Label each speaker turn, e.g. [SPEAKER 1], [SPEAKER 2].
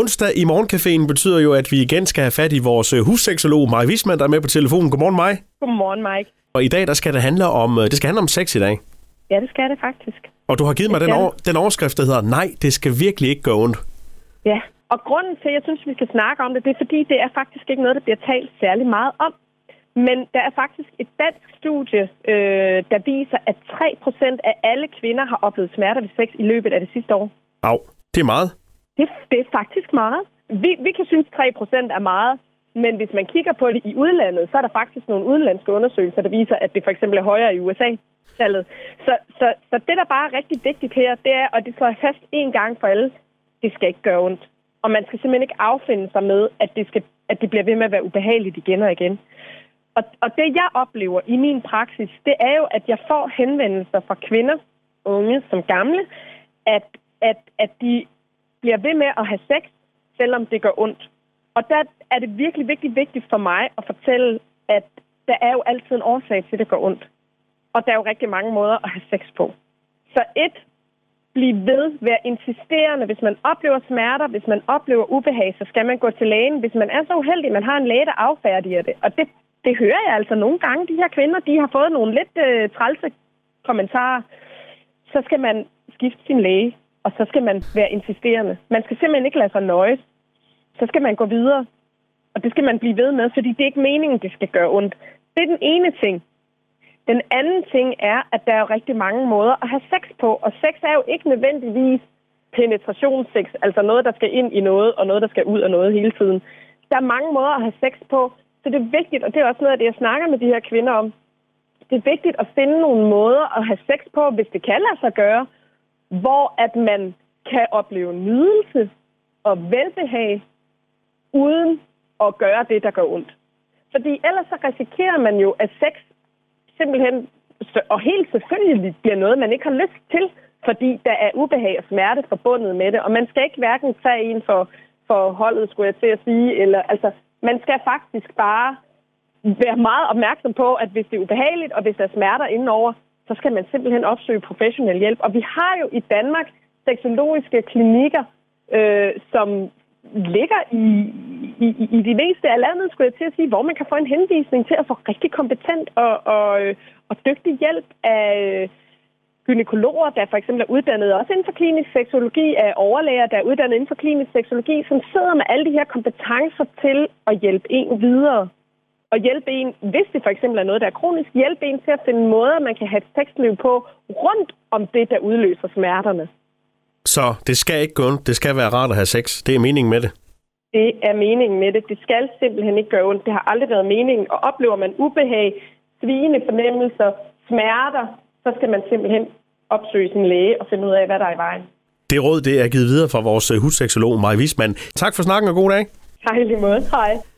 [SPEAKER 1] Onsdag i Morgencaféen betyder jo, at vi igen skal have fat i vores øh, husseksolog Maj Wisman, der er med på telefonen. Godmorgen, Maj.
[SPEAKER 2] Godmorgen, Mike.
[SPEAKER 1] Og i dag, der skal det handle om, øh, det skal handle om sex i dag.
[SPEAKER 2] Ja, det skal det faktisk.
[SPEAKER 1] Og du har givet mig den, over, den overskrift, der hedder, nej, det skal virkelig ikke gøre ondt.
[SPEAKER 2] Ja, og grunden til, at jeg synes, vi skal snakke om det, det er fordi, det er faktisk ikke noget, der bliver talt særlig meget om. Men der er faktisk et dansk studie, øh, der viser, at 3% af alle kvinder har oplevet smerter ved sex i løbet af det sidste år.
[SPEAKER 1] Au, det er meget.
[SPEAKER 2] Det, det er faktisk meget. Vi, vi kan synes, 3% er meget, men hvis man kigger på det i udlandet, så er der faktisk nogle udenlandske undersøgelser, der viser, at det for eksempel er højere i USA. Tallet. Så, så, så det, der bare er rigtig vigtigt her, det er, og det slår jeg fast en gang for alle, det skal ikke gøre ondt. Og man skal simpelthen ikke affinde sig med, at det, skal, at det bliver ved med at være ubehageligt igen og igen. Og, og det, jeg oplever i min praksis, det er jo, at jeg får henvendelser fra kvinder, unge som gamle, at, at, at de bliver ved med at have sex, selvom det gør ondt. Og der er det virkelig, virkelig vigtigt for mig at fortælle, at der er jo altid en årsag til, at det gør ondt. Og der er jo rigtig mange måder at have sex på. Så et, bliv ved, vær insisterende. Hvis man oplever smerter, hvis man oplever ubehag, så skal man gå til lægen. Hvis man er så uheldig, man har en læge, der affærdiger det. Og det, det hører jeg altså nogle gange. De her kvinder, de har fået nogle lidt øh, trælse kommentarer. Så skal man skifte sin læge, og så skal man være insisterende. Man skal simpelthen ikke lade sig nøjes. Så skal man gå videre. Og det skal man blive ved med, fordi det er ikke meningen, det skal gøre ondt. Det er den ene ting. Den anden ting er, at der er rigtig mange måder at have sex på, og sex er jo ikke nødvendigvis penetrationssex, altså noget, der skal ind i noget, og noget, der skal ud af noget hele tiden. Der er mange måder at have sex på, så det er vigtigt, og det er også noget af det, jeg snakker med de her kvinder om. Det er vigtigt at finde nogle måder at have sex på, hvis det kan lade sig gøre, hvor at man kan opleve nydelse og velbehag, uden at gøre det, der gør ondt. Fordi ellers så risikerer man jo, at sex simpelthen, og helt selvfølgelig bliver noget, man ikke har lyst til, fordi der er ubehag og smerte forbundet med det. Og man skal ikke hverken tage en for, for holdet, skulle jeg til at sige, eller altså, man skal faktisk bare være meget opmærksom på, at hvis det er ubehageligt, og hvis der er smerter indenover, så skal man simpelthen opsøge professionel hjælp. Og vi har jo i Danmark seksologiske klinikker, øh, som ligger i, i, i de meste af landet, skulle jeg til at sige, hvor man kan få en henvisning til at få rigtig kompetent og, og, øh, og dygtig hjælp af øh, gynekologer, der for eksempel er uddannet også inden for klinisk seksologi, af overlæger, der er uddannet inden for klinisk seksologi, som sidder med alle de her kompetencer til at hjælpe en videre. Og hjælpe en, hvis det for eksempel er noget, der er kronisk, hjælpe en til at finde måder, man kan have et sexliv på rundt om det, der udløser smerterne.
[SPEAKER 1] Så det skal ikke gå ondt. Det skal være rart at have sex. Det er meningen med det.
[SPEAKER 2] Det er meningen med det. Det skal simpelthen ikke gøre ondt. Det har aldrig været meningen. Og oplever man ubehag, svigende fornemmelser, smerter, så skal man simpelthen opsøge sin læge og finde ud af, hvad der er i vejen.
[SPEAKER 1] Det råd, det er givet videre fra vores husseksolog Maj Wisman. Tak for snakken og god dag.
[SPEAKER 2] Hej lige måde. Hej.